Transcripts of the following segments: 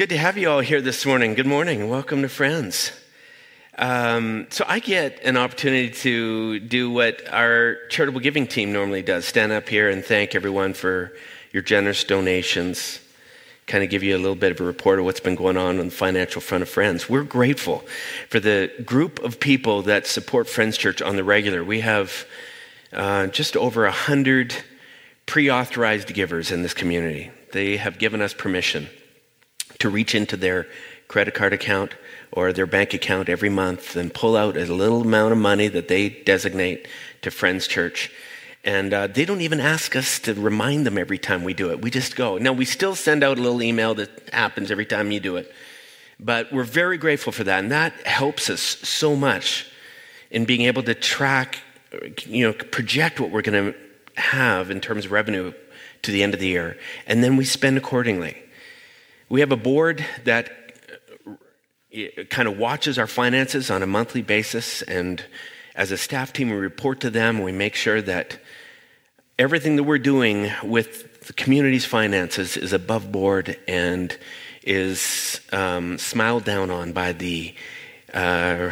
good to have you all here this morning. Good morning. Welcome to Friends. Um, so, I get an opportunity to do what our charitable giving team normally does stand up here and thank everyone for your generous donations. Kind of give you a little bit of a report of what's been going on on the financial front of Friends. We're grateful for the group of people that support Friends Church on the regular. We have uh, just over a hundred pre authorized givers in this community. They have given us permission to reach into their credit card account or their bank account every month and pull out a little amount of money that they designate to Friends Church. And uh, they don't even ask us to remind them every time we do it. We just go. Now, we still send out a little email that happens every time you do it. But we're very grateful for that. And that helps us so much in being able to track, you know, project what we're going to have in terms of revenue to the end of the year. And then we spend accordingly. We have a board that uh, kind of watches our finances on a monthly basis. And as a staff team, we report to them. We make sure that everything that we're doing with the community's finances is above board and is um, smiled down on by the uh,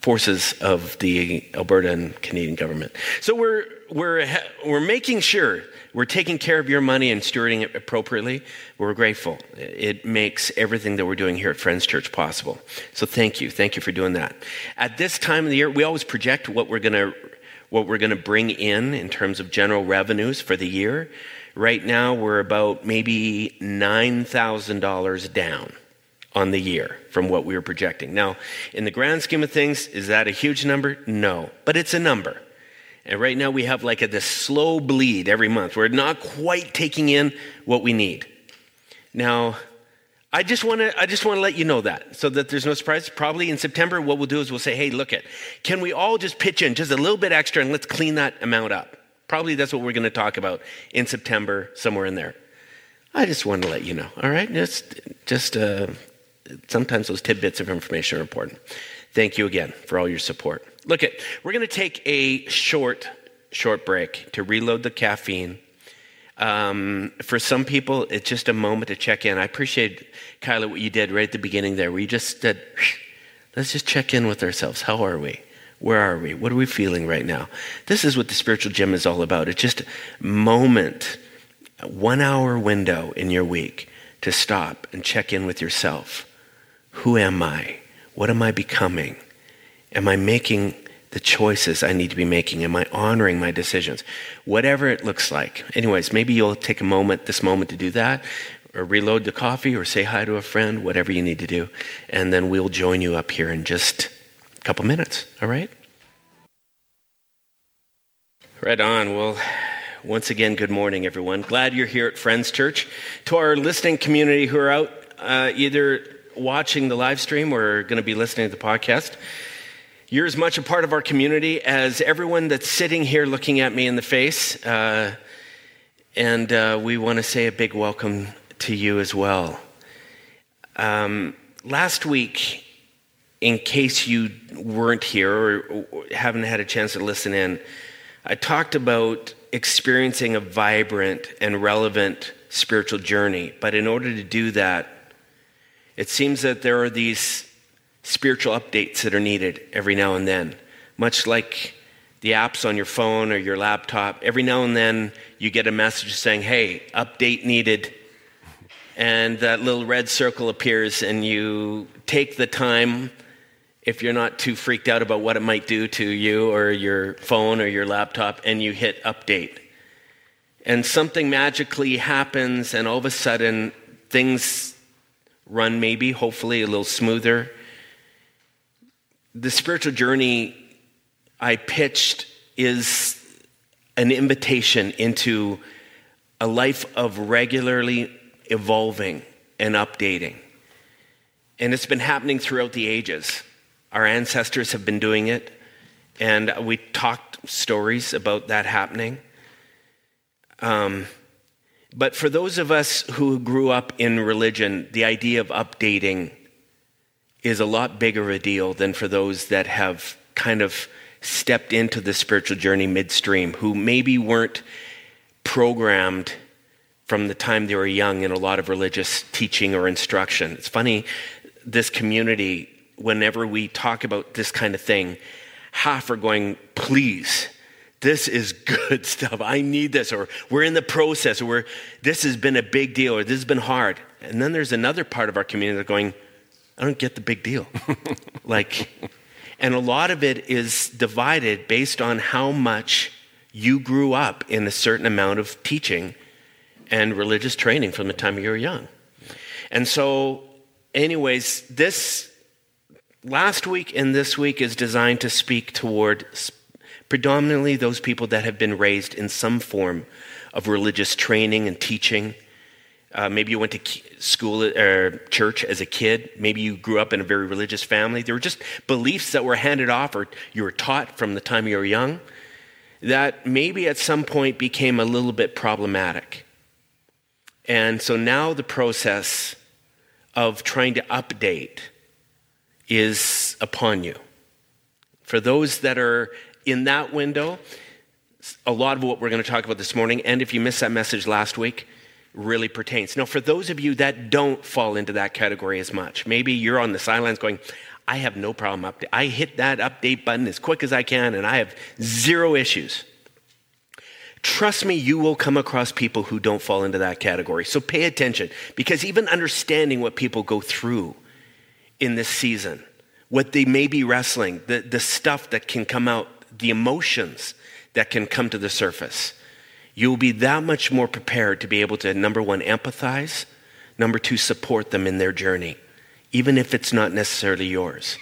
forces of the Alberta and Canadian government. So we're, we're, we're making sure we're taking care of your money and stewarding it appropriately. We're grateful. It makes everything that we're doing here at Friends Church possible. So thank you. Thank you for doing that. At this time of the year, we always project what we're going to what we're going to bring in in terms of general revenues for the year. Right now, we're about maybe $9,000 down on the year from what we were projecting. Now, in the grand scheme of things, is that a huge number? No, but it's a number. And right now we have like a, this slow bleed every month. We're not quite taking in what we need. Now, I just want to I just want to let you know that so that there's no surprise. Probably in September, what we'll do is we'll say, hey, look it, can we all just pitch in just a little bit extra and let's clean that amount up? Probably that's what we're going to talk about in September, somewhere in there. I just want to let you know. All right, just just uh, sometimes those tidbits of information are important. Thank you again for all your support. Look at, we're going to take a short, short break to reload the caffeine. Um, for some people, it's just a moment to check in. I appreciate, Kyla, what you did right at the beginning there, where you just said, let's just check in with ourselves. How are we? Where are we? What are we feeling right now? This is what the spiritual gym is all about. It's just a moment, a one hour window in your week to stop and check in with yourself. Who am I? What am I becoming? Am I making the choices I need to be making? Am I honoring my decisions? Whatever it looks like. Anyways, maybe you'll take a moment, this moment, to do that, or reload the coffee, or say hi to a friend, whatever you need to do. And then we'll join you up here in just a couple minutes, all right? Right on. Well, once again, good morning, everyone. Glad you're here at Friends Church. To our listening community who are out, uh, either watching the live stream or going to be listening to the podcast. You're as much a part of our community as everyone that's sitting here looking at me in the face. Uh, and uh, we want to say a big welcome to you as well. Um, last week, in case you weren't here or, or haven't had a chance to listen in, I talked about experiencing a vibrant and relevant spiritual journey. But in order to do that, it seems that there are these spiritual updates that are needed every now and then, much like the apps on your phone or your laptop. Every now and then you get a message saying, hey, update needed. And that little red circle appears, and you take the time, if you're not too freaked out about what it might do to you or your phone or your laptop, and you hit update. And something magically happens, and all of a sudden, things run maybe, hopefully a little smoother. The spiritual journey I pitched is an invitation into a life of regularly evolving and updating. And it's been happening throughout the ages. Our ancestors have been doing it, and we talked stories about that happening. Um, but for those of us who grew up in religion, the idea of updating is a lot bigger a deal than for those that have kind of stepped into the spiritual journey midstream, who maybe weren't programmed from the time they were young in a lot of religious teaching or instruction. It's funny, this community, whenever we talk about this kind of thing, half are going, please, this is good stuff. I need this, or we're in the process, or we're, this has been a big deal, or this has been hard. And then there's another part of our community that going, I don't get the big deal. like, and a lot of it is divided based on how much you grew up in a certain amount of teaching and religious training from the time you were young. And so, anyways, this last week and this week is designed to speak toward predominantly those people that have been raised in some form of religious training and teaching. Uh, maybe you went to school or church as a kid. Maybe you grew up in a very religious family. There were just beliefs that were handed off or you were taught from the time you were young that maybe at some point became a little bit problematic. And so now the process of trying to update is upon you. For those that are in that window, a lot of what we're going to talk about this morning, and if you missed that message last week, really pertains. Now, for those of you that don't fall into that category as much, maybe you're on the sidelines going, I have no problem update. I hit that update button as quick as I can, and I have zero issues. Trust me, you will come across people who don't fall into that category. So pay attention, because even understanding what people go through in this season, what they may be wrestling, the, the stuff that can come out, the emotions that can come to the surface, you'll be that much more prepared to be able to, number one, empathize, number two, support them in their journey even if it's not necessarily yours.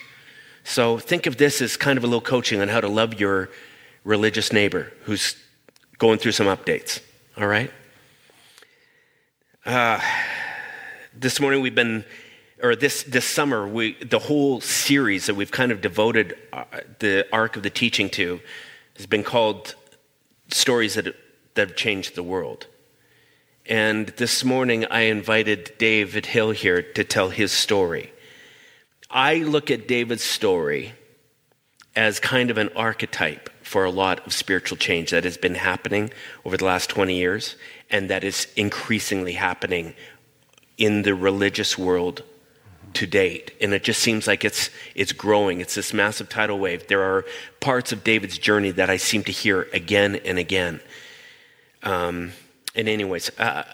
So think of this as kind of a little coaching on how to love your religious neighbor who's going through some updates. All right? Uh, this morning we've been, or this, this summer, we, the whole series that we've kind of devoted uh, the arc of the teaching to has been called Stories that, that Have Changed the World. And this morning, I invited David Hill here to tell his story. I look at David's story as kind of an archetype for a lot of spiritual change that has been happening over the last 20 years and that is increasingly happening in the religious world to date and it just seems like it's it's growing it's this massive tidal wave there are parts of david's journey that i seem to hear again and again um, and, anyways, uh,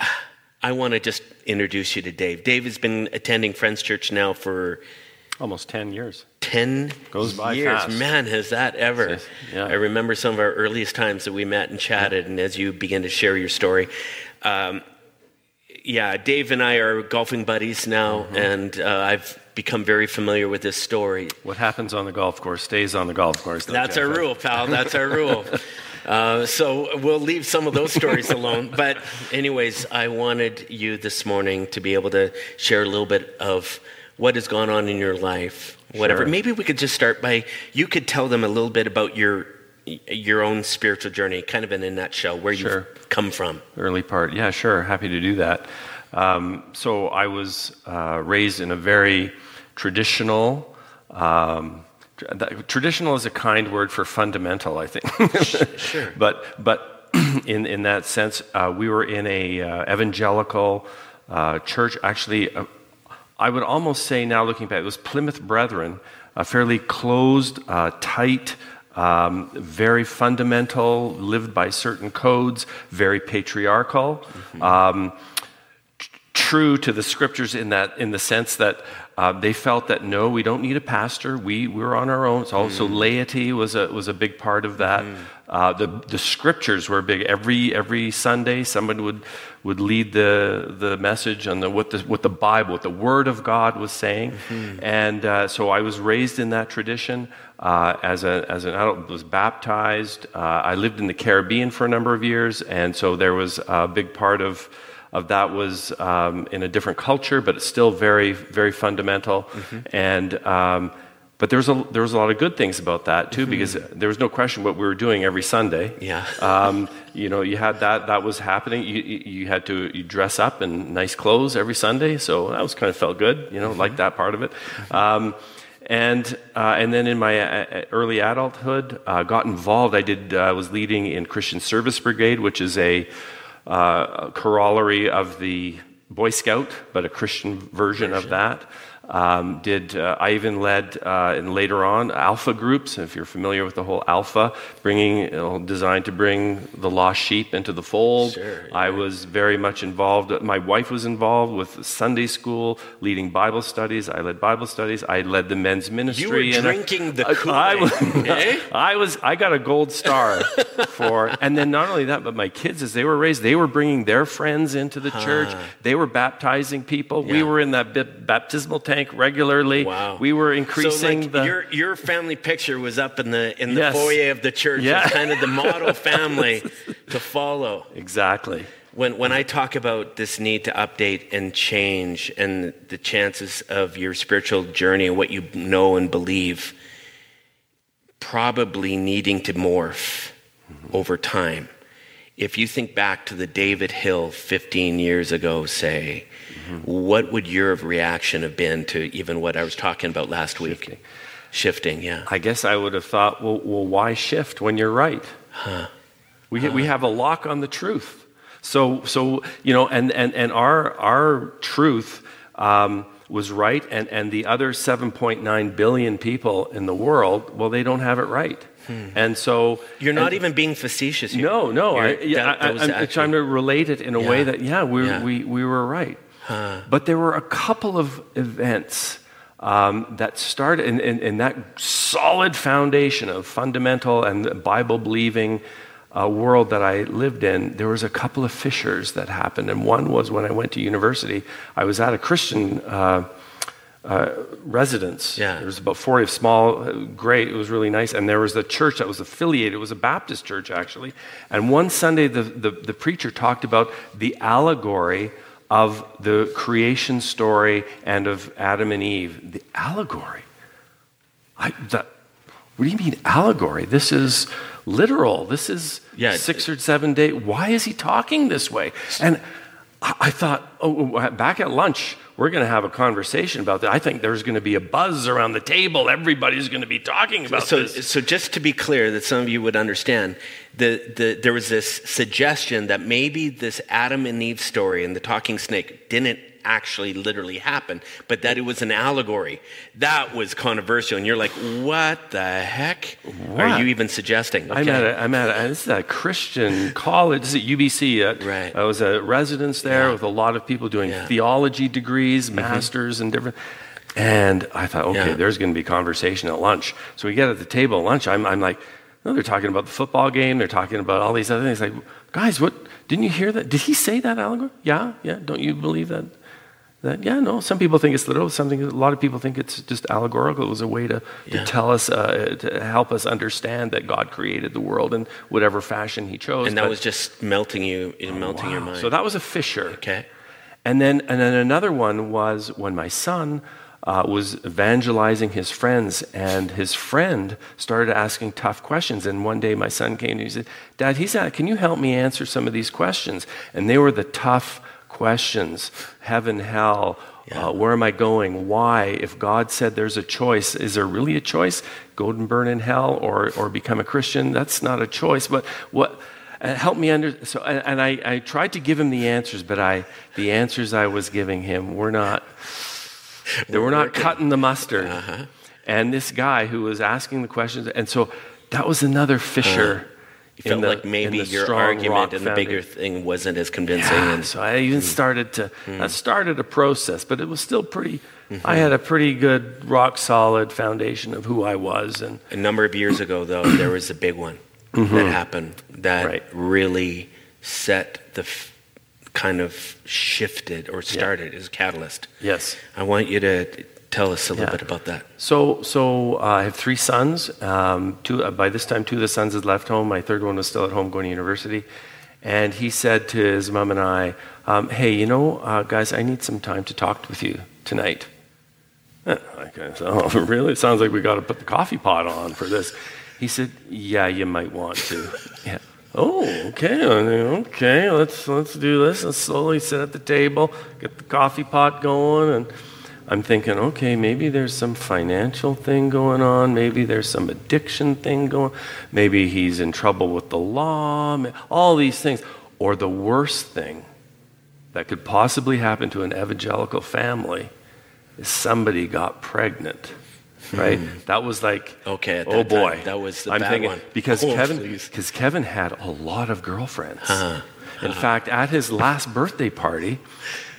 I want to just introduce you to Dave. Dave has been attending Friends Church now for almost 10 years. 10 Goes by years. Fast. Man, has that ever. Yeah. I remember some of our earliest times that we met and chatted, and as you begin to share your story. Um, yeah, Dave and I are golfing buddies now, mm-hmm. and uh, I've become very familiar with this story. What happens on the golf course stays on the golf course. That's our rule, pal. That's our rule. Uh, so we'll leave some of those stories alone. But, anyways, I wanted you this morning to be able to share a little bit of what has gone on in your life, whatever. Sure. Maybe we could just start by you could tell them a little bit about your your own spiritual journey, kind of in a nutshell, where sure. you've come from. Early part, yeah, sure, happy to do that. Um, so I was uh, raised in a very traditional. Um, traditional is a kind word for fundamental, I think. sure. But but in in that sense, uh, we were in a uh, evangelical uh, church. Actually, uh, I would almost say now, looking back, it was Plymouth Brethren, a fairly closed, uh, tight. Um, very fundamental, lived by certain codes, very patriarchal. Mm-hmm. Um, true to the scriptures in that in the sense that uh, they felt that no, we don't need a pastor. We we're on our own. It's also mm. laity was a was a big part of that. Mm. Uh, the the scriptures were big. Every every Sunday, someone would would lead the the message on the what the what the Bible, what the Word of God was saying. Mm-hmm. And uh, so I was raised in that tradition. Uh, as a as an adult, was baptized. Uh, I lived in the Caribbean for a number of years, and so there was a big part of of that was um, in a different culture, but it's still very, very fundamental. Mm-hmm. And um, but there was a there was a lot of good things about that too, mm-hmm. because there was no question what we were doing every Sunday. Yeah. um, you know, you had that that was happening. You, you had to you dress up in nice clothes every Sunday, so that was kind of felt good. You know, mm-hmm. like that part of it. Um, and uh, and then in my uh, early adulthood, uh, got involved. I did. I uh, was leading in Christian Service Brigade, which is a uh, corollary of the Boy Scout, but a Christian version of that. Um, did uh, I even led uh, and later on alpha groups? If you're familiar with the whole alpha, bringing you know, designed to bring the lost sheep into the fold. Sure, yeah. I was very much involved. My wife was involved with Sunday school, leading Bible studies. I led Bible studies. I led the men's ministry. You were drinking the Kool-Aid, I was- eh? I was I got a gold star for and then not only that but my kids as they were raised they were bringing their friends into the church they were baptizing people we were in that baptismal tank regularly Wow. we were so increasing like the your your family picture was up in the in the Yes. foyer of the church Yeah. kind of the model family to follow. exactly When when I talk about this need to update and change and the chances of your spiritual journey and what you know and believe probably needing to morph mm-hmm. over time. If you think back to the David Hill 15 years ago, say, what would your reaction have been to even what I was talking about last week? Shifting. Yeah. I guess I would have thought well, well why shift when you're right we, we have a lock on the truth so so you know and and, and our our truth um, was right and and the other 7.9 billion people in the world well they don't have it right and so You're not and- even being facetious here. no no I, You're- yeah, I, actually- trying to relate it in a way that yeah we, Yeah. we, we were right but there were a couple of events um, that started in, in, in that solid foundation of fundamental and Bible believing uh, world that I lived in. There was a couple of fissures that happened, and one was when I went to university. I was at a Christian. Uh, uh, residence. Yeah. There was about 40 of small, uh, great. It was really nice. And there was a church that was affiliated. It was a Baptist church, actually. And one Sunday, the, the, the preacher talked about the allegory of the creation story and of Adam and Eve. The allegory. I, that, what do you mean allegory? This is literal. This is Yeah. six or seven day. Why is he talking this way? And I, I thought, oh, oh back at lunch, we're going to have a conversation about that. I think there's going to be a buzz around the table. Everybody's going to be talking about so, this. so just to be clear, that some of you would understand, the, the, there was this suggestion that maybe this Adam and Eve story and the talking snake didn't actually literally happen, but that it was an allegory. That was controversial, and you're like, "What the heck What? are you even suggesting?" I'm at, a, I'm at a, this is a Christian college. This is at UBC. Uh, Right. I was a residence there Yeah. with a lot of people doing Yeah. Mm-hmm. theology degrees, masters, and different. And I thought, okay, Yeah. there's going to be conversation at lunch. So we get at the table at lunch. I'm, I'm like, no, they're talking about the football game. They're talking about all these other things. Like, guys, what? Didn't you hear that? Did he say that allegory? Yeah, yeah. Don't you believe that? That yeah, no. Some people think it's literal. Something a lot of people think it's just allegorical. It was a way to, Yeah. to tell us, uh, to help us understand that God created the world in whatever fashion He chose. and that But- was just melting you, melting your mind. So that was a fissure. okay. And then, and then another one was when my son uh, was evangelizing his friends, and his friend started asking tough questions. And one day, my son came to me and he said, "Dad, he's at, can you help me answer some of these questions?" And they were the tough questions: heaven, hell. Yeah. Uh, where am I going? Why? If God said there's a choice, is there really a choice? Go and burn in hell or, or become a Christian? That's not a choice. But what? Uh, help me under. So, and, and I, I tried to give him the answers, but I, the answers I was giving him were not. They were not cutting the mustard. Uh-huh. And this guy who was asking the questions, and so that was another fissure. You felt the- like maybe your argument and the bigger thing wasn't as convincing. Yeah, and so I even hmm. started to hmm. I started a process, but it was still pretty. Mm-hmm. I had a pretty good rock solid foundation of who I was, and A number of years ago, though, there was a big one mm-hmm. that happened that Right. really set the f- kind of shifted or started as a catalyst. yes. I want you to tell us a little Yeah. bit about that. So, so uh, I have three sons. Um, two, uh, by this time, two of the sons had left home. My third one was still at home going to university. And he said to his mom and I, um, "Hey, you know, uh, guys, I need some time to talk with you tonight." Okay, so oh, really? It sounds like we got to put the coffee pot on for this. He said, "Yeah, you might want to." yeah. Oh, okay, okay. Let's let's do this. Let's slowly sit at the table, get the coffee pot going, and I'm thinking, okay, maybe there's some financial thing going on. Maybe there's some addiction thing going. On. Maybe he's in trouble with the law. All these things. or the worst thing that could possibly happen to an evangelical family is somebody got pregnant. Right? Hmm. That was like, Okay, at oh that boy, time, that was the I'm bad thinking one. because Oh, Kevin, because Kevin had a lot of girlfriends. In fact, at his last birthday party,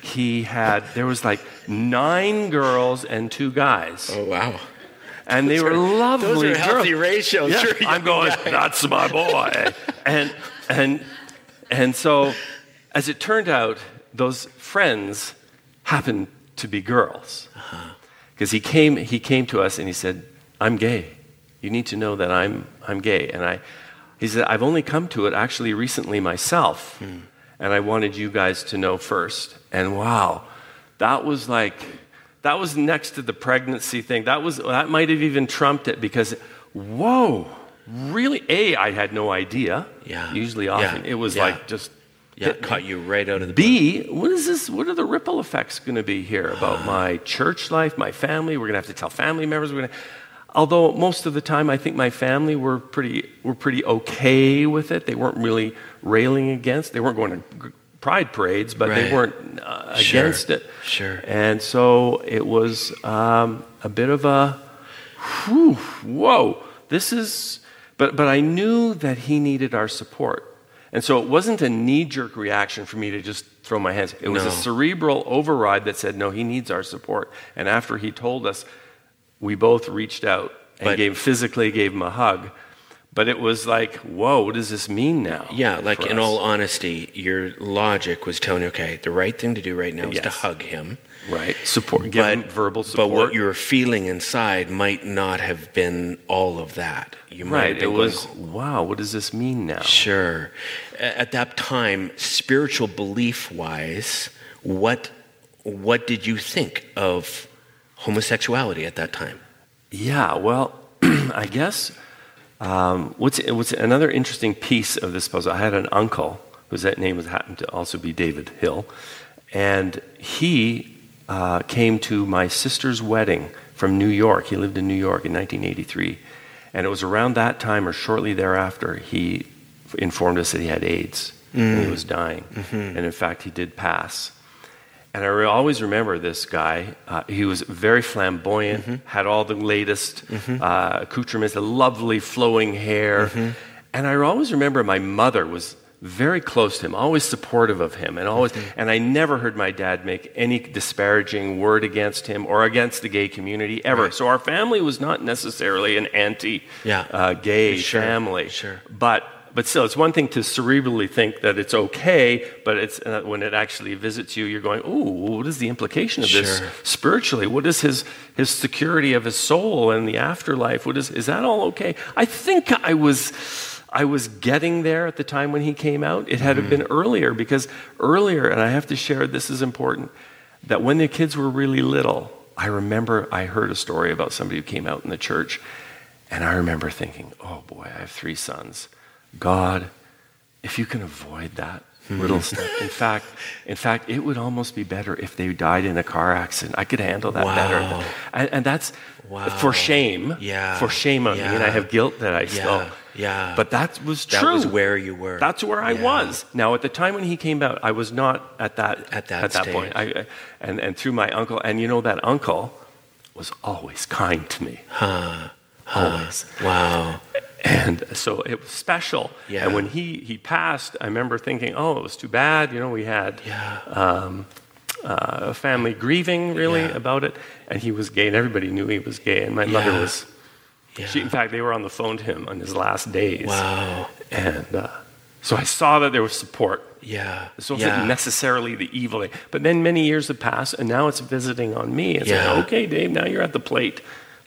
he had there was like nine girls and two guys, Oh, wow. and they were lovely. Those are girls. healthy ratios. Yeah, You're a I'm going. guy. That's my boy. and and and so, as it turned out, those friends happened to be girls. Uh-huh. Because he came, he came to us and he said, "I'm gay. You need to know that I'm I'm gay." And I, he said, "I've only come to it actually recently myself, hmm. And I wanted you guys to know first. And wow, that was like, that was next to the pregnancy thing. That was that might have even trumped it because, whoa, really? A, I had no idea. Yeah. Usually, Yeah. often it was Yeah. like just Yeah, caught you right out of the B, what is this? What are the ripple effects going to be here about my church life, my family? We're going to have to tell family members. We're going to, although most of the time I think my family were pretty were pretty okay with it. They weren't really railing against. They weren't going to pride parades, but Right. they weren't uh, Sure. against it. Sure. And so it was um, a bit of a whew, whoa. This is, but but I knew that he needed our support. And so it wasn't a knee jerk reaction for me to just throw my hands. It was No. a cerebral override that said, no, he needs our support. And after he told us, we both reached out and But- gave physically gave him a hug. But it was like, whoa, what does this mean now? Yeah, like in us? all honesty, your logic was telling you, okay, the right thing to do right now is to hug him. right support, give him verbal support. But what you were feeling inside might not have been all of that. You might right, it been was going, wow. What does this mean now? Sure. At that time, spiritual belief wise, what what did you think of homosexuality at that time? Yeah, well, I guess um, what's what's another interesting piece of this puzzle. I had an uncle whose that name was happened to also be David Hill, and he uh, came to my sister's wedding from New York. He lived in New York in 1983, and it was around that time or shortly thereafter he informed us that he had AIDS and he was dying, and in fact he did pass. And I re- always remember this guy. Uh, he was very flamboyant, had all the latest uh, accoutrements, the lovely flowing hair. And I always remember my mother was very close to him, always supportive of him, and always. And I never heard my dad make any disparaging word against him or against the gay community ever. So our family was not necessarily an anti Yeah. uh, gay Sure, family. sure. But but still, it's one thing to cerebrally think that it's okay, but it's uh, when it actually visits you, you're going, "Ooh, what is the implication of this Sure. spiritually? What is his his security of his soul and the afterlife? What is is that all okay?" I think I was. I was getting there at the time when he came out. It had Mm-hmm. been earlier because earlier, and I have to share this is important, that when the kids were really little, I remember I heard a story about somebody who came out in the church, and I remember thinking, oh boy, I have three sons. God, if you can avoid that little hmm. step. In fact, in fact, it would almost be better if they died in a car accident. I could handle that Wow. better. And, and that's Wow. for shame. Yeah. For shame on me. And I have guilt that I Yeah. still. Yeah. But that was true. That was where you were. That's where I Yeah. was. Now, at the time when he came out, I was not at that At that point. stage. I, I- and and through my uncle, and you know that uncle was always kind to me. Huh? Always. wow. And so it was special. Yeah. And when he, he passed, I remember thinking, oh, it was too bad. You know, we had Yeah. uh, family grieving really Yeah. about it. And he was gay, and everybody knew he was gay. And my mother was, Yeah. she, in fact, they were on the phone to him on his last days. Wow. And uh, so I saw that there was support. Yeah. This wasn't necessarily the evil. But then many years have passed, and now it's visiting on me. It's Yeah. like, okay, Dave, now you're at the plate.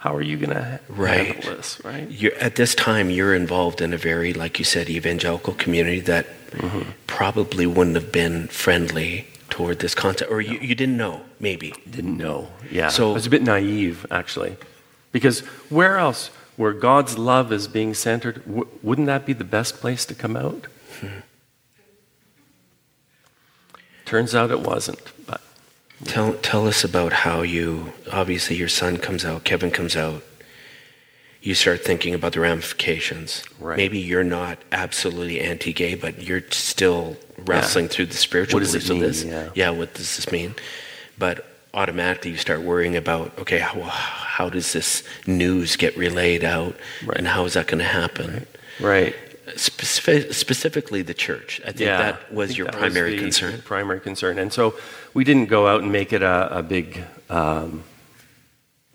How are you going to Right. handle this, right? You're, at this time, you're involved in a very, like you said, evangelical community that Mm-hmm. probably wouldn't have been friendly toward this concept, or you, you didn't know, maybe. Didn't know. Yeah. So- I was a bit naive, actually. Because where else, where God's love is being centered, w- wouldn't that be the best place to come out? Turns out it wasn't. Tell, tell us about how you, obviously, your son comes out, Kevin comes out. You start thinking about the ramifications. Right. Maybe you're not absolutely anti gay, but you're still wrestling through the spiritual What beliefs of mean? this. Yeah. what does this mean? But automatically you start worrying about okay, how, how does this news get relayed out, Right. and how is that going to happen? Right. Specific, specifically, the church. I think Yeah, that was think your that primary the concern. Primary concern, and so we didn't go out and make it a, a big um,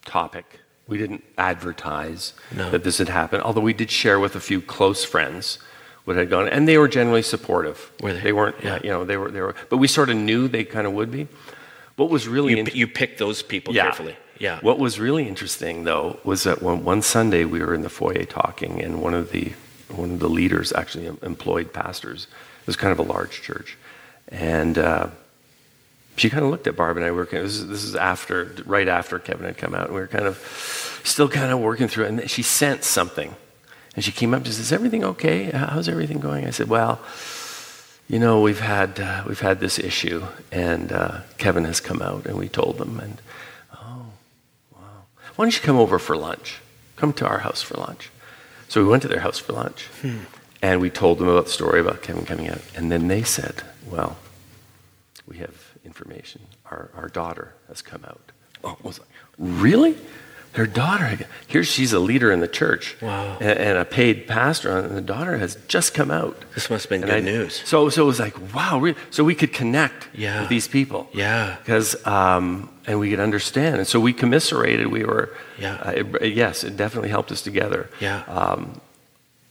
topic. We didn't advertise No. that this had happened. Although we did share with a few close friends what had gone, and they were generally supportive. Were they? weren't, Yeah. you know, they were, they were. But we sort of knew they kind of would be. What was really You, int- you picked those people carefully. Yeah. what was really interesting, though, was that one, one Sunday we were in the foyer talking, and one of the one of the leaders, actually employed pastors, it was kind of a large church, and uh, she kind of looked at Barb and I. Were kind of, this, is, this is after, right after Kevin had come out, and we were kind of still kind of working through it. And she sensed something, and she came up and says, "Is everything okay? How's everything going?" I said, "Well." You know, we've had uh, we've had this issue, and uh, Kevin has come out, and we told them, and oh, wow, why don't you come over for lunch? Come to our house for lunch. So we went to their house for lunch. Hmm. And we told them about the story about Kevin coming out. And then they said, well, we have information. Our, our daughter has come out. Oh, I was like, really? Their daughter, here she's a leader in the church Wow. and, and a paid pastor, and the daughter has just come out. This must have been And good I- news. So, so it was like, wow, re- so we could connect Yeah. with these people. Yeah. Because, um, and we could understand. And so we commiserated. We were, Yeah. uh, it- yes, it definitely helped us together. Yeah. Um,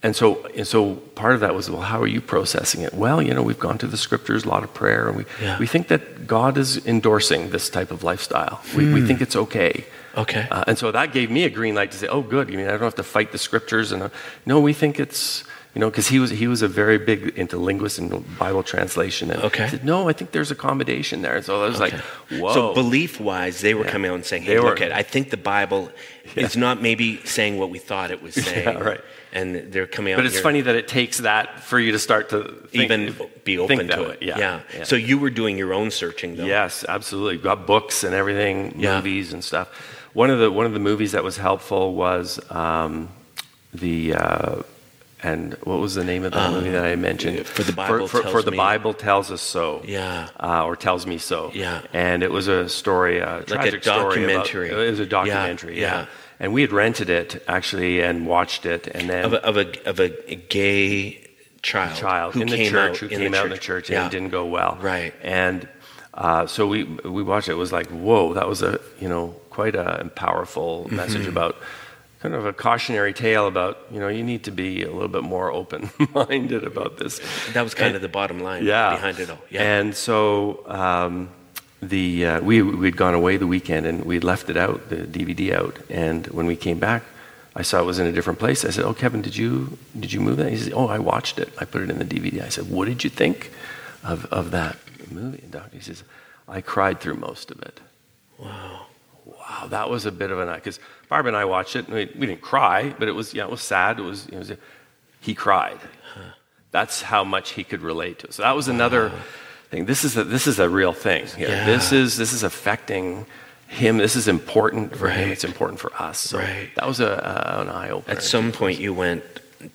and so, and so part of that was, well, how are you processing it? Well, you know, we've gone to the scriptures, a lot of prayer, and we, Yeah. we think that God is endorsing this type of lifestyle. We, we think it's okay. Okay. Uh, and so that gave me a green light to say, oh, good. You mean I don't have to fight the scriptures? And uh, no, we think it's, you know, because he was, he was a very big into linguist and Bible translation. And Okay. said, no, I think there's accommodation there. And so I was Okay. like, whoa. So belief wise, they were Yeah. coming out and saying, "Hey, They were- look at, I think the Bible is not maybe saying what we thought it was saying." right. And they're coming out. but it's here- funny that it takes that for you to start to think, even be open to it. Yeah. yeah. So you were doing your own searching, though. Yes, absolutely. Got books and everything, Yeah. movies and stuff. One of the one of the movies that was helpful was um, the uh, and what was the name of the movie that I mentioned? Uh, For the Bible for, for, Tells for the. Bible tells us so. Yeah. Uh, or tells me so. Yeah. And it was a story, a tragic story about- documentary. it was a documentary. Yeah, Yeah, yeah. And we had rented it actually and watched it, and then Of a, of a of a gay child, child who in the came church out who in came the out in the church and Yeah. it didn't go well. Right. And uh, so we we watched it. It was like, whoa, that was a you know quite a powerful Mm-hmm. message about kind of a cautionary tale about you know you need to be a little bit more open minded about this. That was kind of the bottom line Yeah. behind it all. Yeah. And so um, the uh, we we'd gone away the weekend and we had left it out, the DVD out. And when we came back, I saw it was in a different place. I said, "Oh, Kevin, did you did you move that?" He said, "Oh, I watched it. I put it in the DVD." I said, "What did you think of of that movie?" And he says, "I cried through most of it." wow. Wow, that was a bit of a night because Barb and I watched it. And we, we didn't cry, but it was yeah, it was sad. It was, it was he cried. That's how much he could relate to. it. So that was another thing. This is a, this is a real thing. here. Yeah. This is this is affecting him. This is important for him. It's important for us. So Right. that was a, a, an eye opener. At some point, you went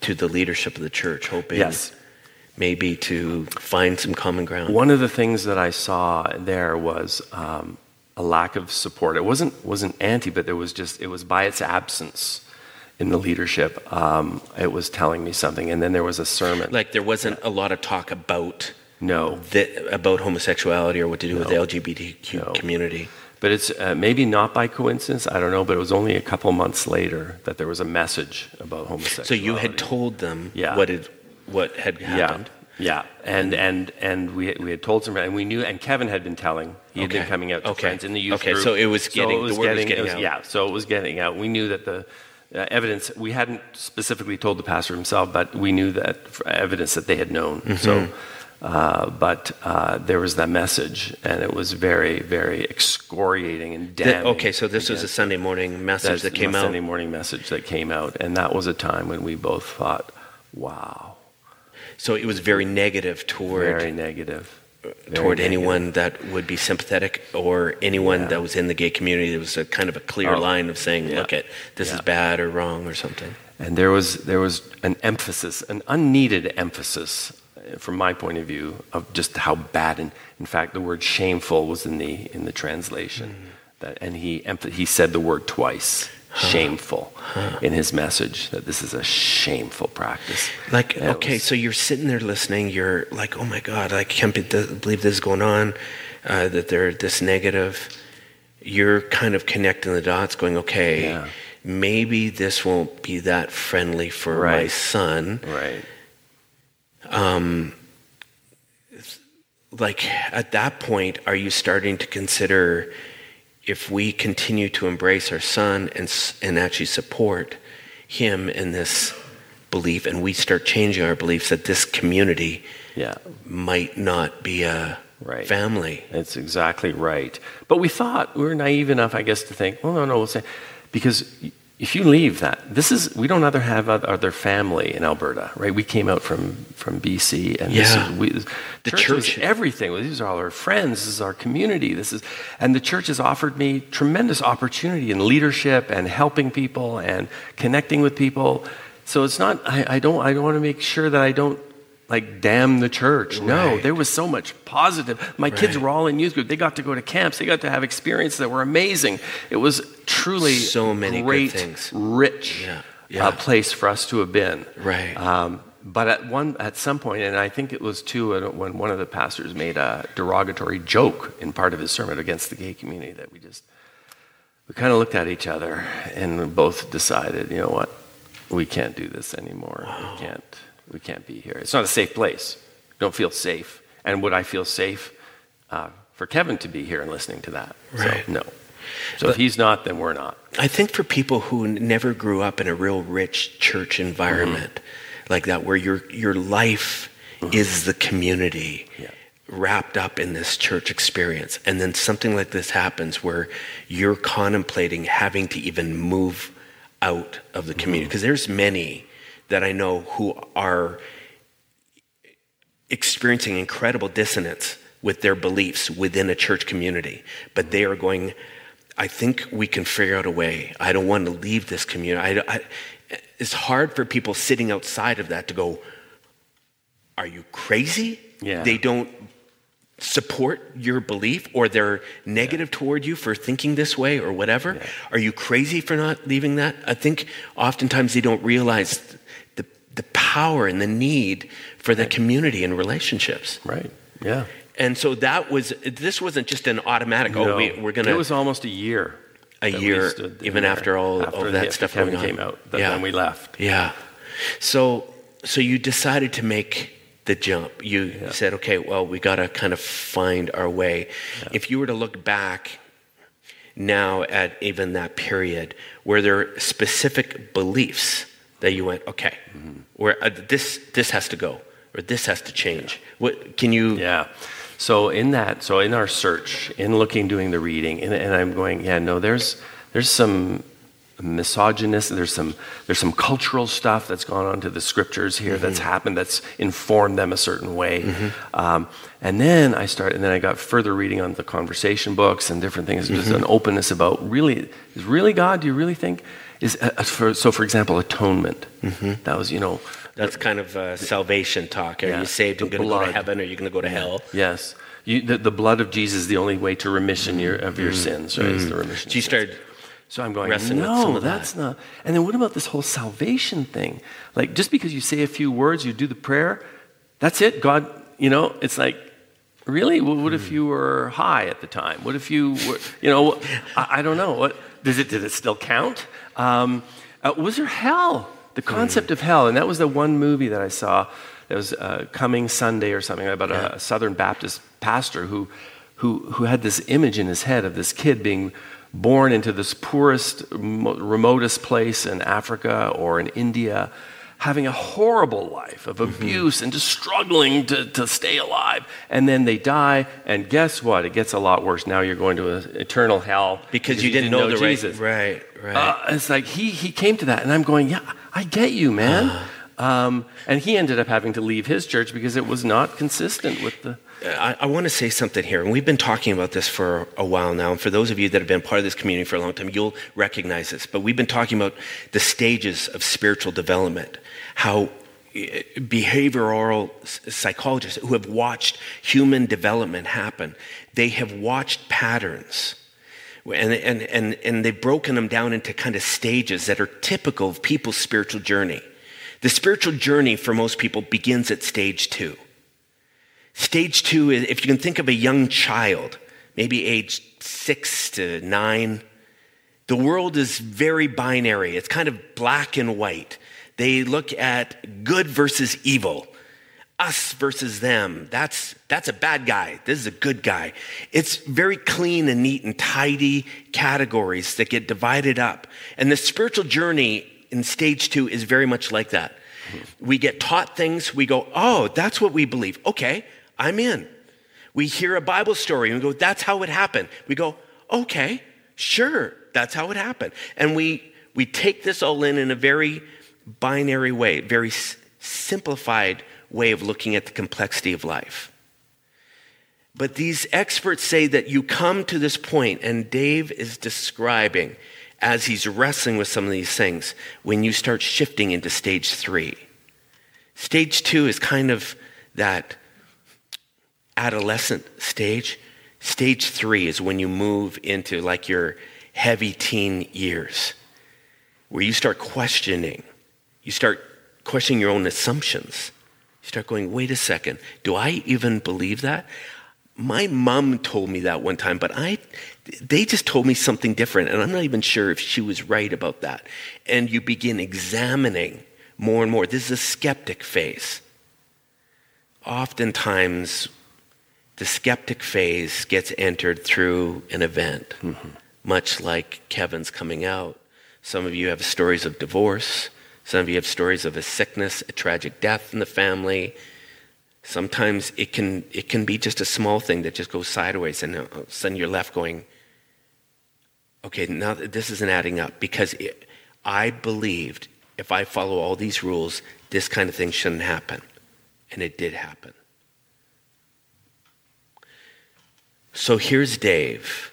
to the leadership of the church, hoping yes. maybe to find some common ground. One of the things that I saw there was um, a lack of support. It wasn't wasn't anti, but there was just it was by its absence in the leadership. Um, it was telling me something, and then there was a sermon. Like there wasn't a lot of talk about no, the, about homosexuality or what to do with the LGBTQ No. community. but it's uh, maybe not by coincidence. I don't know, but it was only a couple months later that there was a message about homosexuality. So you had told them Yeah. what had what had happened. Yeah, yeah, and and and we we had told some, and we knew, and Kevin had been telling. He had been coming out to Okay. friends in the youth Okay, group. so it was getting- the word was getting it out. Yeah, so it was getting out. We knew that the uh, evidence. We hadn't specifically told the pastor himself, but we knew that evidence that they had known. Mm-hmm. So. Uh, but uh, there was that message, and it was very, very excoriating and damning. okay, so this was a Sunday morning message that came out. Sunday morning message that came out, and that was a time when we both thought, "Wow, So it was very negative toward very negative." Toward anyone that would be sympathetic or anyone that was in the gay community. There was a kind of a clear Oh, line of saying. "Look, at this is bad or wrong or something." And there was there was an emphasis, an unneeded emphasis, from my point of view, of just how bad. And in fact, the word shameful was in the in the translation. Mm-hmm. That, and he he said the word twice, shameful, in his message. That this is a shameful practice. Like, And okay, was- so you're sitting there listening. You're like, oh my God, I can't be, believe this is going on, uh, that they're this negative. You're kind of connecting the dots, going, okay, Yeah. maybe this won't be that friendly for my son. right. Um, like, at that point, are you starting to consider if we continue to embrace our son and, and actually support him in this belief, and we start changing our beliefs that this community Yeah. might not be a Right. family. That's exactly right. But we thought we were naive enough, I guess, to think, well, no, no, we'll say, because if you leave that, this is we don't other have oth- other family in Alberta, right? We came out from from BC, and this Yeah. is we, The church, is church. everything. These are all our friends. This is our community. This is, and the church has offered me tremendous opportunity in leadership and helping people and connecting with people. So it's not. I, I don't. I don't want to make sure that I don't like damn the church. No, there was so much positive. My kids were all in youth group. They got to go to camps. They got to have experiences that were amazing. It was truly So many great, things. rich Yeah, yeah. Uh, place for us to have been. Right. Um, but at one, at some point, and I think it was too, uh, when one of the pastors made a derogatory joke in part of his sermon against the gay community, that we just we kind of looked at each other and both decided, you know what, we can't do this anymore. We can't. We can't be here. It's not a safe place. Don't feel safe. And would I feel safe uh, for Kevin to be here and listening to that? Right. So, no. So if he's not, then we're not. I think for people who never grew up in a real rich church environment mm-hmm. like that, where your your life mm-hmm. is the community Yeah. wrapped up in this church experience, and then something like this happens where you're contemplating having to even move out of the community, mm-hmm. because there's many that I know who are experiencing incredible dissonance with their beliefs within a church community, but they are going, I think we can figure out a way. I don't want to leave this community. I, I, it's hard for people sitting outside of that to go, Are you crazy? Yeah. They don't support your belief or they're negative toward you for thinking this way or whatever. Are you crazy for not leaving that? I think oftentimes they don't realize the, power and the need for the community and relationships. Right. Yeah. And so that was, this wasn't just an automatic, oh, No. we, we're gonna. It was almost a year. A year, even after all of that stuff going on. came out. That Yeah. Then we left. yeah. So, so you decided to make the jump. You said, okay, well, we got to kind of find our way. If you were to look back now at even that period, were there specific beliefs that you went, okay, Mm-hmm. where uh, this this has to go or this has to change? What can you? Yeah. So in that, so in our search, in looking, doing the reading, and, and I'm going, yeah, no, there's there's some misogynist, there's some there's some cultural stuff that's gone on to the scriptures here that's happened that's informed them a certain way. Um, and then I started, and then I got further reading on the conversation books and different things, just an openness about really is really God? Do you really think is uh, uh, for, so? For example, atonement. That was you know. That's kind of uh, salvation talk. Are Yeah, you saved and going to go to heaven, or are you going to go to hell? Yes. You, the, the blood of Jesus is the only way to remission your, of your sins, right? It's the remission. So you started So I'm going, no, some of that. that's not. And then what about this whole salvation thing? Like, just because you say a few words, you do the prayer, that's it. God, you know, it's like, really? What, what if you were high at the time? What if you were, you know, I, I don't know. What does it? Did it still count? Um, uh, was there hell? The concept of hell, and that was the one movie that I saw. That was uh, coming Sunday or something about a, a Southern Baptist pastor who, who, who had this image in his head of this kid being born into this poorest, remotest place in Africa or in India, having a horrible life of abuse and just struggling to, to stay alive. And then they die, and guess what? It gets a lot worse. Now you're going to an eternal hell because you didn't, know, the Jesus. right. Right, right. Uh, it's like he, he came to that, and I'm going, yeah, I get you, man. Uh-huh. Um, and he ended up having to leave his church because it was not consistent with the. I, I want to say something here, and we've been talking about this for a while now. And for those of you that have been part of this community for a long time, you'll recognize this. But we've been talking about the stages of spiritual development, how eh, behavioral psychologists who have watched human development happen. They have watched patterns. And, and, and, and they've broken them down into kind of stages that are typical of people's spiritual journey. The spiritual journey for most people begins at stage two. Stage two is if you can think of a young child, maybe age six to nine, the world is very binary. It's kind of black and white. They look at good versus evil, us versus them. That's, that's a bad guy. This is a good guy. It's very clean and neat and tidy categories that get divided up. And the spiritual journey in stage two is very much like that. Mm-hmm. We get taught things, we go, oh, that's what we believe. Okay, I'm in. We hear a Bible story and we go, that's how it happened. We go, okay, sure, that's how it happened. And we, we take this all in in a very binary way, very s- simplified way of looking at the complexity of life. But these experts say that you come to this point, and Dave is describing as he's wrestling with some of these things when you start shifting into stage three. Stage two is kind of that adolescent stage. Stage three is when you move into like your heavy teen years, where you start questioning. You start questioning your own assumptions. You start going, wait a second, do I even believe that? My mom told me that one time, but I, they just told me something different, and I'm not even sure if she was right about that. And you begin examining more and more. This is a skeptic phase. Oftentimes, the skeptic phase gets entered through an event, mm-hmm. much like Kevin's coming out. Some of you have stories of divorce. Some of you have stories of a sickness, a tragic death in the family. Sometimes it can, it can be just a small thing that just goes sideways, and all of a sudden you're left going, okay, now this isn't adding up because it, I believed if I follow all these rules, this kind of thing shouldn't happen. And it did happen. So here's Dave,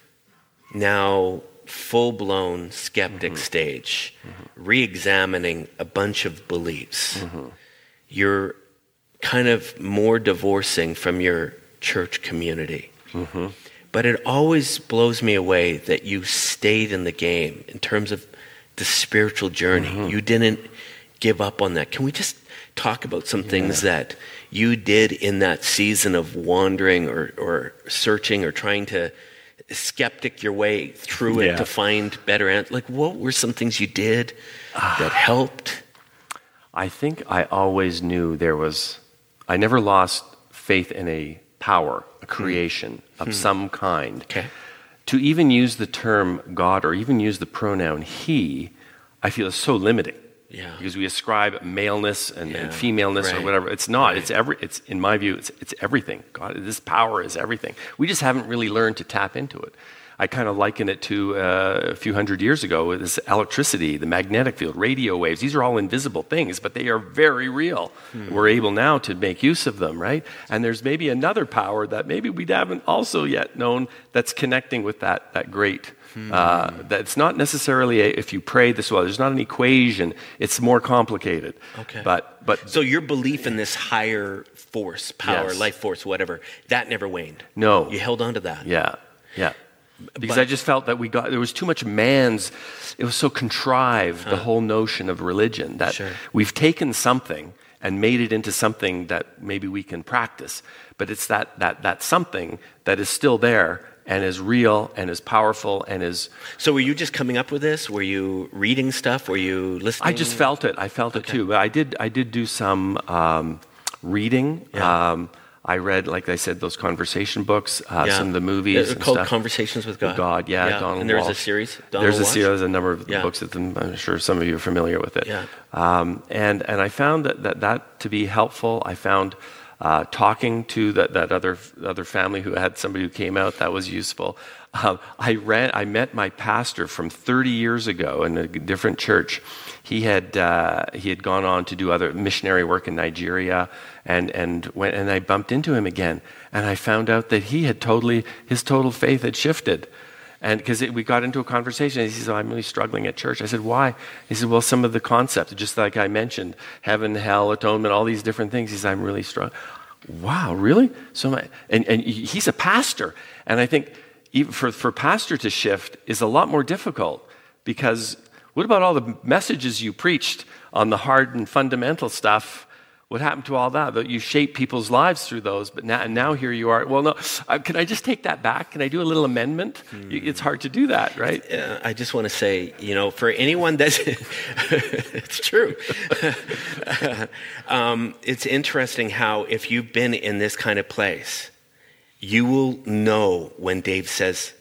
now full blown skeptic mm-hmm. stage, mm-hmm. Re examining a bunch of beliefs. Mm-hmm. You're kind of more divorcing from your church community. Mm-hmm. But it always blows me away that you stayed in the game in terms of the spiritual journey. Mm-hmm. You didn't give up on that. Can we just talk about some things that you did in that season of wandering or, or searching or trying to skeptic your way through it yeah. to find better answers? Like, what were some things you did that helped? I think I always knew there was, I never lost faith in a power, a hmm. creation hmm. of hmm. some kind. Okay. To even use the term God or even use the pronoun he, I feel is so limiting. Yeah. Because we ascribe maleness and, yeah. and femaleness right. or whatever. It's not. Right. It's every. It's in my view. It's it's everything. God, this power is everything. We just haven't really learned to tap into it. I kind of liken it to uh, a few hundred years ago with this electricity, the magnetic field, radio waves. These are all invisible things, but they are very real. Hmm. We're able now to make use of them, right? And there's maybe another power that maybe we haven't also yet known that's connecting with that, that great Hmm. Uh, that's not necessarily a, if you pray this well. There's not an equation. It's more complicated. Okay. But but so your belief in this higher force, power, yes. life force, whatever, that never waned. No. You held on to that. Yeah. Yeah. Because but, I just felt that we got there was too much man's. It was so contrived huh. the whole notion of religion that sure. we've taken something and made it into something that maybe we can practice. But it's that that that something that is still there and is real and is powerful and is. So were you just coming up with this? Were you reading stuff? Were you listening? I just felt it. I felt okay. it too. But I did. I did do some um, reading. Yeah. Um, I read, like I said, those conversation books, uh, yeah. some of the movies. They're called stuff. Conversations with God. With God, yeah, yeah. Donald And there's Walsch. a series. Donald there's a series, there's a number of yeah. books that I'm sure some of you are familiar with it. Yeah. Um, and and I found that, that that to be helpful. I found uh, talking to that, that other other family who had somebody who came out that was useful. Uh, I, ran, I met my pastor from 30 years ago in a different church. He had, uh, he had gone on to do other missionary work in Nigeria, and, and, went, and I bumped into him again. And I found out that he had totally, his total faith had shifted. And because we got into a conversation, he says, oh, I'm really struggling at church. I said, why? He said, well, some of the concepts, just like I mentioned, heaven, hell, atonement, all these different things. He says, I'm really struggling. Wow, really? So, and, and he's a pastor. And I think even for, for pastor to shift is a lot more difficult because what about all the messages you preached on the hard and fundamental stuff? What happened to all that? You shape people's lives through those, but now, and now here you are. Well, no, uh, can I just take that back? Can I do a little amendment? Mm. It's hard to do that, right? Uh, I just want to say, you know, for anyone that's, it's true. um, it's interesting how if you've been in this kind of place, you will know when Dave says,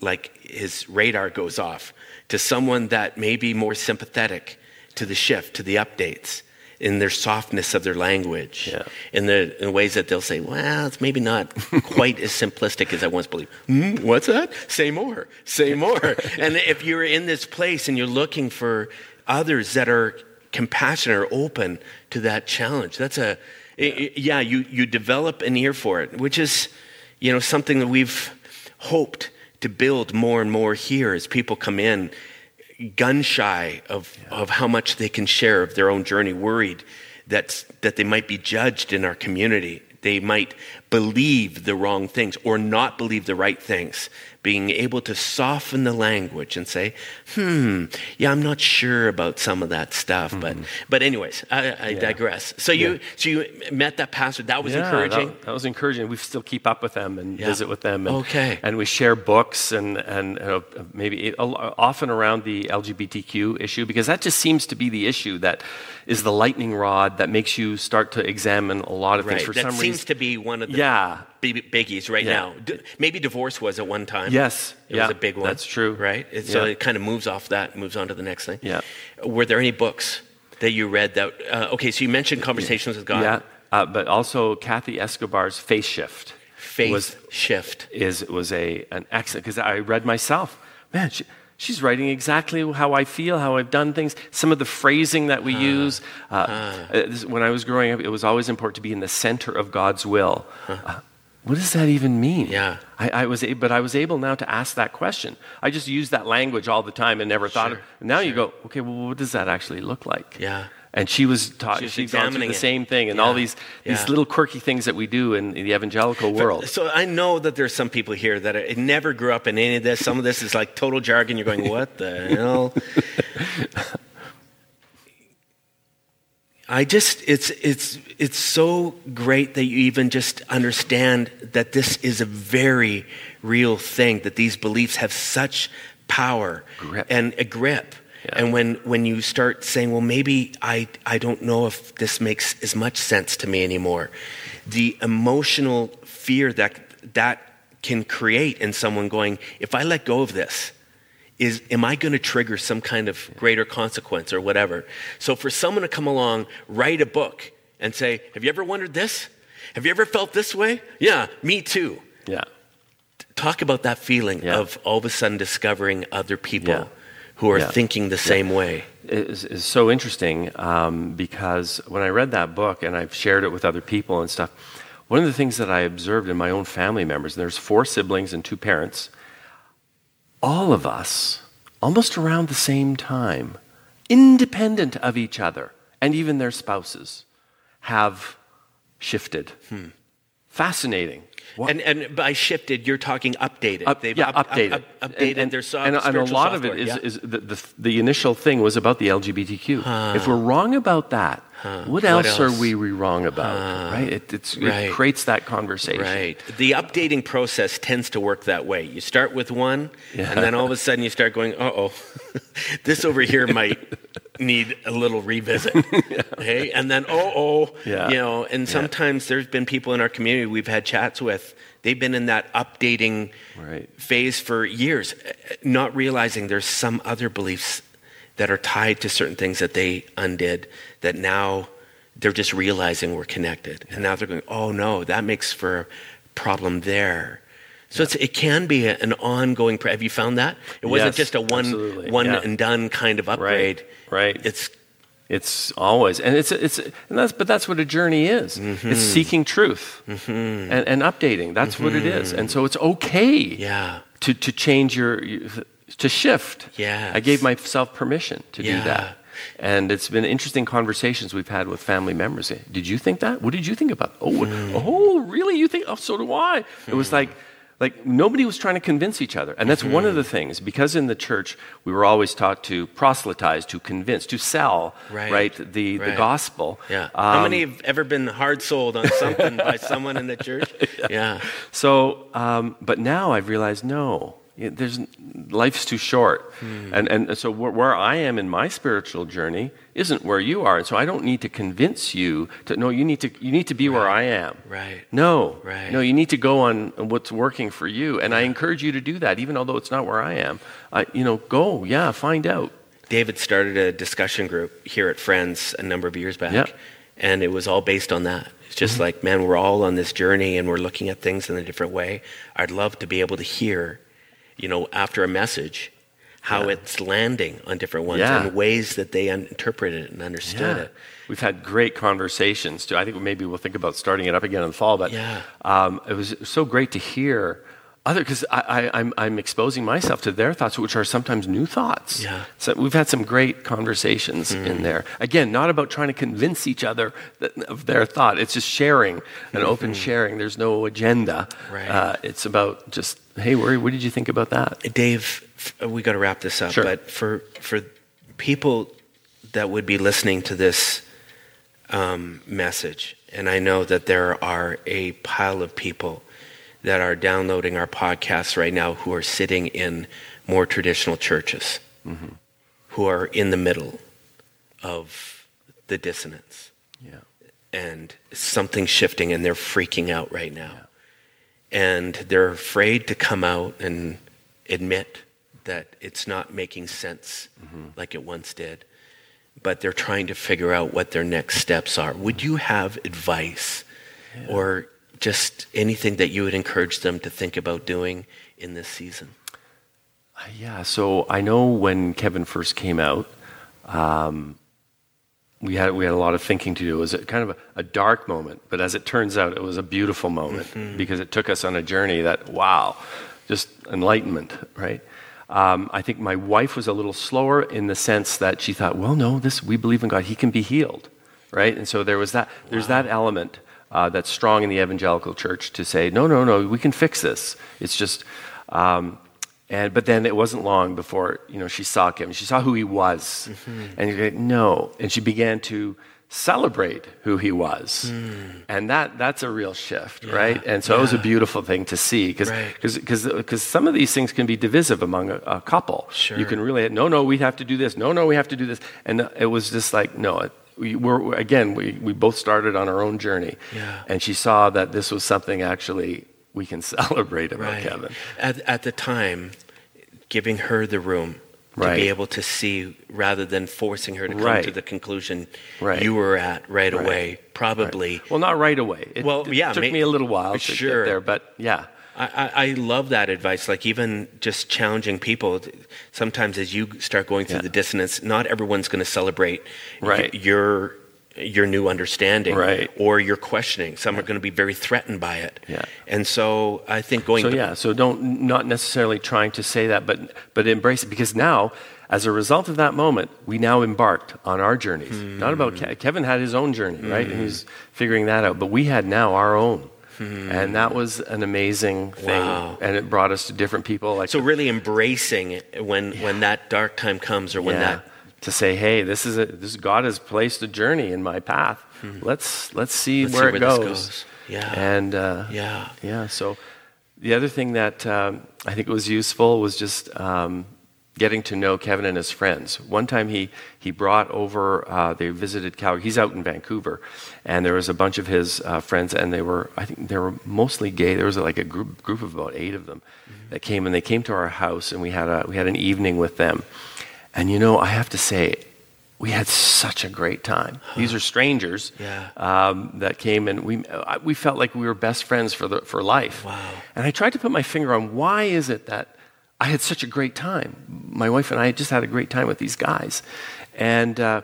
like his radar goes off to someone that may be more sympathetic to the shift, to the updates in their softness of their language, yeah. in the in ways that they'll say, "Well, it's maybe not quite as simplistic as I once believed." Mm, what's that? Say more. Say more. and if you're in this place and you're looking for others that are compassionate or open to that challenge, that's a yeah. yeah you you develop an ear for it, which is you know something that we've hoped to build more and more here as people come in gun shy of, yeah. of how much they can share of their own journey, worried that, that they might be judged in our community. They might believe the wrong things or not believe the right things being able to soften the language and say, hmm, yeah, I'm not sure about some of that stuff. Mm-hmm. But, but anyways, I, I yeah. digress. So you, yeah. so you met that pastor. That was yeah, encouraging. That, that, was encouraging. We still keep up with them and visit with them. And, okay. And we share books and, and uh, maybe often around the LGBTQ issue because that just seems to be the issue that is the lightning rod that makes you start to examine a lot of right. things for that some seems to be one of the yeah biggies right yeah. now. Maybe divorce was at one time. Yes, it yeah, was a big one. That's true, right? It, so it kind of moves off that, moves on to the next thing. Yeah. Were there any books that you read that? Uh, okay, so you mentioned conversations with God. Yeah, uh, but also Kathy Escobar's Faith Shift. Faith was, Shift is was a an excellent because I read myself. Man, she, She's writing exactly how I feel, how I've done things, some of the phrasing that we uh, use. Uh, uh, when I was growing up, it was always important to be in the center of God's will. Uh, what does that even mean? Yeah. I, I, was, but I was able now to ask that question. I just used that language all the time and never thought. Sure, of, now sure. you go, okay, well, what does that actually look like? Yeah. And she was taught. She's she's gone through the it. same thing, and yeah. all these these yeah. little quirky things that we do in, in the evangelical world. So I know that there's some people here that are, never grew up in any of this. Some of this is like total jargon. You're going, what the hell? I just, it's, it's, it's so great that you even just understand that this is a very real thing, that these beliefs have such power grip. and a grip. Yeah. And when, when you start saying, well, maybe I, I don't know if this makes as much sense to me anymore, the emotional fear that that can create in someone going, if I let go of this, is am I going to trigger some kind of greater consequence or whatever? So for someone to come along, write a book and say, Have you ever wondered this? Have you ever felt this way? Yeah, me too. Yeah. Talk about that feeling yeah. of all of a sudden discovering other people yeah. who are yeah. thinking the same way. It's, it's so interesting um, because when I read that book and I've shared it with other people and stuff, one of the things that I observed in my own family members, there's four siblings and two parents, all of us, almost around the same time, independent of each other and even their spouses, have shifted. Hmm. Fascinating. What? And, and by shifted, you're talking updated. Up, They've yeah, up, updated. Up, up, updated and, and, their and, and a lot software. of it is, yeah. is the, the, the, initial thing was about the LGBTQ. Huh. If we're wrong about that, huh. what, else what, else are we wrong about? Huh. Right? It, right? it, creates that conversation. Right. The updating process tends to work that way. You start with one, yeah. and then all of a sudden you start going, uh oh, this over here might need a little revisit. yeah. Hey, and then oh oh, yeah. you know, and sometimes there's been people in our community we've had chats with They've been in that updating right. phase for years, not realizing there's some other beliefs that are tied to certain things that they undid that now they're just realizing we're connected. And now they're going, oh no, that makes for a problem there. So yeah. it can be a, an ongoing. Have you found that it wasn't yes, just a one one yeah. and done kind of upgrade? Right. right. It's it's always, and it's it's, and that's but that's what a journey is. Mm-hmm. It's seeking truth mm-hmm. and, and, updating. That's mm-hmm. what it is, and so it's okay. Yeah, to, to change your, to shift. Yeah. I gave myself permission to do that. And it's been interesting conversations we've had with family members. Did you think that? What did you think about? Oh, Hmm. oh, really? You think? Oh, so do I. It was like, like nobody was trying to convince each other, and that's one Hmm. of the things. Because in the church we were always taught to proselytize, to convince, to sell, Right. the the Right. gospel. Yeah. How Um, many have ever been hard sold on something by someone in the church? Yeah. So, um, but now I've realized no, there's life's too short, Hmm. and and so where, where I am in my spiritual journey isn't where you are, and so I don't need to convince you to no. You need to you need to be where I am. Right. No, Right. no, you need to go on what's working for you, and I encourage you to do that, even although it's not where I am. I, you know, go, yeah, find out. David started a discussion group here at Friends a number of years back. Yeah. Mm-hmm. And it was all based on that. It's just like, man, we're all on this journey and we're looking at things in a different way. I'd love to be able to hear, you know, after a message, how Yeah. it's landing on different ones Yeah. and ways that they un- interpreted it and understood Yeah. it. We've had great conversations too. I think maybe we'll think about starting it up again in the fall. But Yeah. um, it was so great to hear other because I, I, I'm, I'm exposing myself to their thoughts, which are sometimes new thoughts. Yeah. So we've had some great conversations in there. Again, not about trying to convince each other that, of their thought. It's just sharing, an open sharing. There's no agenda. Right. Uh, it's about just hey, Worry, what did you think about that? Dave, we got to wrap this up. Sure. But for for people that would be listening to this um, message, and I know that there are a pile of people that are downloading our podcast right now who are sitting in more traditional churches, who are in the middle of the dissonance Yeah. and something's shifting and they're freaking out right now. And they're afraid to come out and admit that it's not making sense like it once did. But they're trying to figure out what their next steps are. Would you have advice or just anything that you would encourage them to think about doing in this season? Yeah, so I know when Kevin first came out, um, we had we had a lot of thinking to do. It was a, kind of a, a dark moment, but as it turns out, it was a beautiful moment because it took us on a journey that wow, just enlightenment, right? Um, I think my wife was a little slower in the sense that she thought, well, no, this we believe in God; He can be healed, right? And so there was that. There's that element uh, that's strong in the evangelical church to say, no, no, no, we can fix this. It's just. Um, and but then it wasn't long before you know she saw him. She saw who he was, mm-hmm. and you go, no. And she began to celebrate who he was, mm. and that that's a real shift, right? And so it was a beautiful thing to see because Right. because some of these things can be divisive among a, a couple. Sure. You can really no no we have to do this no no we have to do this, and it was just like no. It, we were again we, we both started on our own journey, Yeah. and she saw that this was something actually we can celebrate about Kevin. At, at the time, giving her the room to be able to see rather than forcing her to come Right. to the conclusion Right. you were at right, Right. away, probably. Well, not right away. It, Well, it yeah, took may- me a little while to Sure. get there, but yeah, I, I, love that advice. Like even just challenging people. Sometimes as you start going through Yeah. the dissonance, not everyone's going to celebrate Right. your your new understanding Right. or your questioning. Some are going to be very threatened by it. Yeah. And so I think going So yeah, so don't not necessarily trying to say that, but but embrace it because now, as a result of that moment, we now embarked on our journeys. Not about Hmm. Ke- Kevin had his own journey, right, and he's figuring that out. But we had now our own, and that was an amazing thing, Hmm. Wow. and it brought us to different people. Like So really embracing it when when that dark time comes or when yeah, that to say, hey, this is a this God has placed a journey in my path. Let's let's see Hmm. Let's where see it where this goes. goes. Yeah. and uh, yeah. Yeah. So the other thing that um, I think was useful was just um, getting to know Kevin and his friends. One time he he brought over. Uh, they visited Calgary. He's out in Vancouver, and there was a bunch of his uh, friends, and they were I think they were mostly gay. There was like a group group of about eight of them that came, and they came to our house, and we had a we had an evening with them. And you know, I have to say. We had such a great time. These are strangers Yeah. um, that came, and we I- we felt like we were best friends for the for life. Wow. And I tried to put my finger on why is it that I had such a great time. My wife and I just had a great time with these guys, and uh,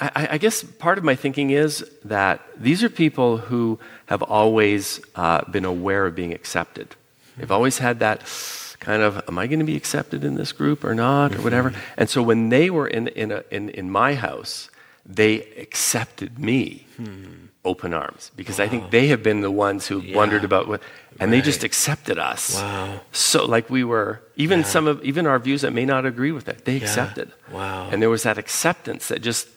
I, I guess part of my thinking is that these are people who have always uh, been aware of being accepted. They've always had that kind of, am I going to be accepted in this group or not, or mm-hmm. whatever. And so when they were in, in, a, in, in my house, they accepted me hmm. open arms because I think they have been the ones who wondered about what, and they just accepted us. Wow. So like we were, even some of, even our views that may not agree with it, they accepted. Wow. And there was that acceptance that just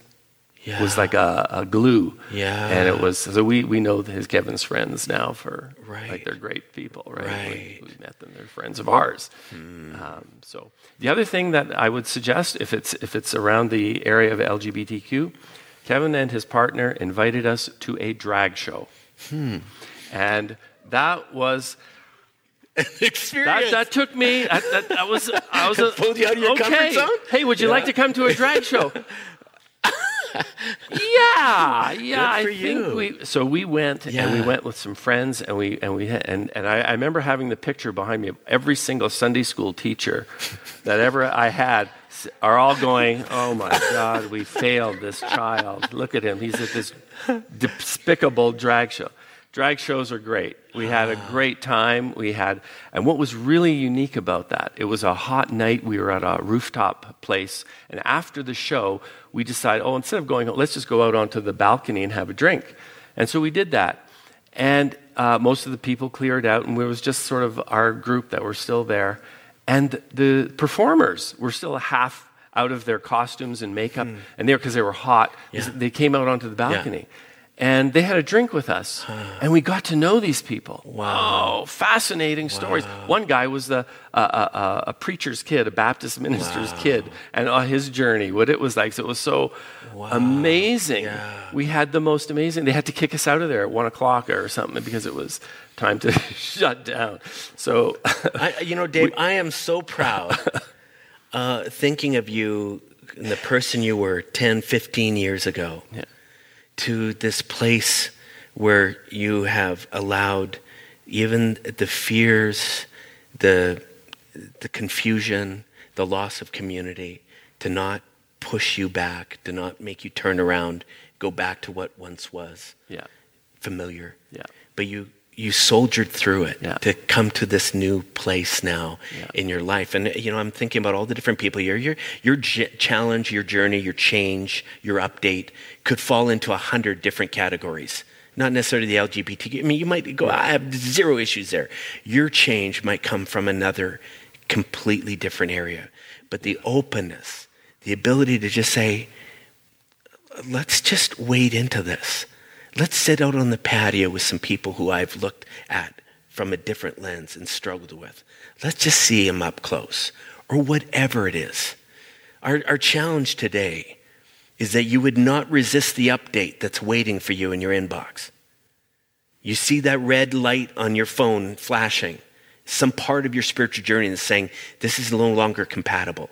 Yeah. was like a, a glue. Yeah. And it was, so we, we know his Kevin's friends now for, Right. like they're great people, right? Right. We, we met them, they're friends of ours. Um, so the other thing that I would suggest, if it's, if it's around the area of LGBTQ, Kevin and his partner invited us to a drag show. Hmm. And that was, that, Experience. that took me, that, that, that was, I was, a, Pulled you out of your okay. comfort zone? Hey, would you like to come to a drag show? yeah, yeah. I think you. we. So we went, and we went with some friends, and we and we and and I, I remember having the picture behind me of every single Sunday school teacher that ever I had are all going, "Oh my God, we failed this child. Look at him. He's at this despicable drag show." Drag shows are great. We had a ah. great time. We had, and what was really unique about that, it was a hot night. We were at a rooftop place, and after the show, we decided, oh, instead of going, let's just go out onto the balcony and have a drink. And so we did that, and uh, most of the people cleared out, and it was just sort of our group that were still there, and the performers were still half out of their costumes and makeup, and they because they were hot. Yeah. they came out onto the balcony. And they had a drink with us, and we got to know these people. Wow. Oh, fascinating stories. One guy was the, uh, uh, uh, a preacher's kid, a Baptist minister's kid, and uh, his journey, what it was like. So it was so amazing. Yeah. We had the most amazing. They had to kick us out of there at one o'clock or something because it was time to shut down. So I, you know, Dave, I am so proud uh, thinking of you and the person you were 10, 15 years ago Yeah. To this place where you have allowed even the fears, the, the confusion, the loss of community to not push you back, to not make you turn around, go back to what once was yeah, familiar. Yeah, but you you soldiered through it Yeah. to come to this new place now Yeah. in your life. And you know i'm thinking about all the different people here. Your your j- challenge your journey your change your update could fall into a hundred different categories. Not necessarily the lgbtq i mean you might go i have zero issues there. Your change might come from another completely different area. But the openness the ability to just say let's just wade into this. Let's sit out on the patio with some people who I've looked at from a different lens and struggled with. Let's just see them up close, or whatever it is. Our, our challenge today is that you would not resist the update that's waiting for you in your inbox. You see that red light on your phone flashing, some part of your spiritual journey is saying, This is no longer compatible.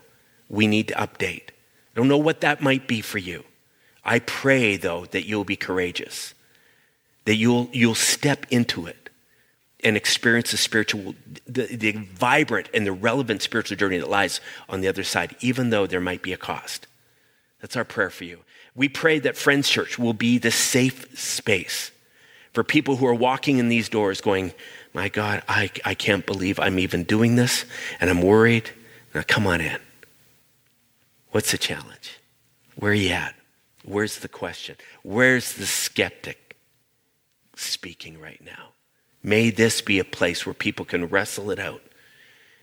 We need to update. I don't know what that might be for you. I pray, though, that you'll be courageous, that you'll, you'll step into it and experience the spiritual, the, the vibrant and the relevant spiritual journey that lies on the other side, even though there might be a cost. That's our prayer for you. We pray that Friends Church will be the safe space for people who are walking in these doors going, My God, I, I can't believe I'm even doing this, and I'm worried. Now, come on in. What's the challenge? Where are you at? Where's the question? Where's the skeptic speaking right now? May this be a place where people can wrestle it out.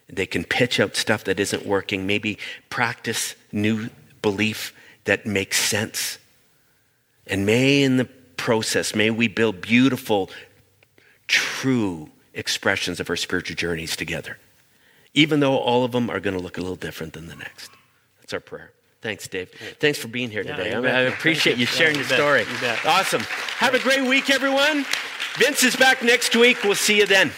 They can pitch out stuff that isn't working, maybe practice new belief that makes sense. And may in the process, may we build beautiful, true expressions of our spiritual journeys together, even though all of them are going to look a little different than the next. That's our prayer. Thanks, Dave. Thanks for being here today. you I, appreciate you Yeah, sharing you your bet. story. You. Awesome. Have a great week, everyone. Vince is back next week. We'll see you then.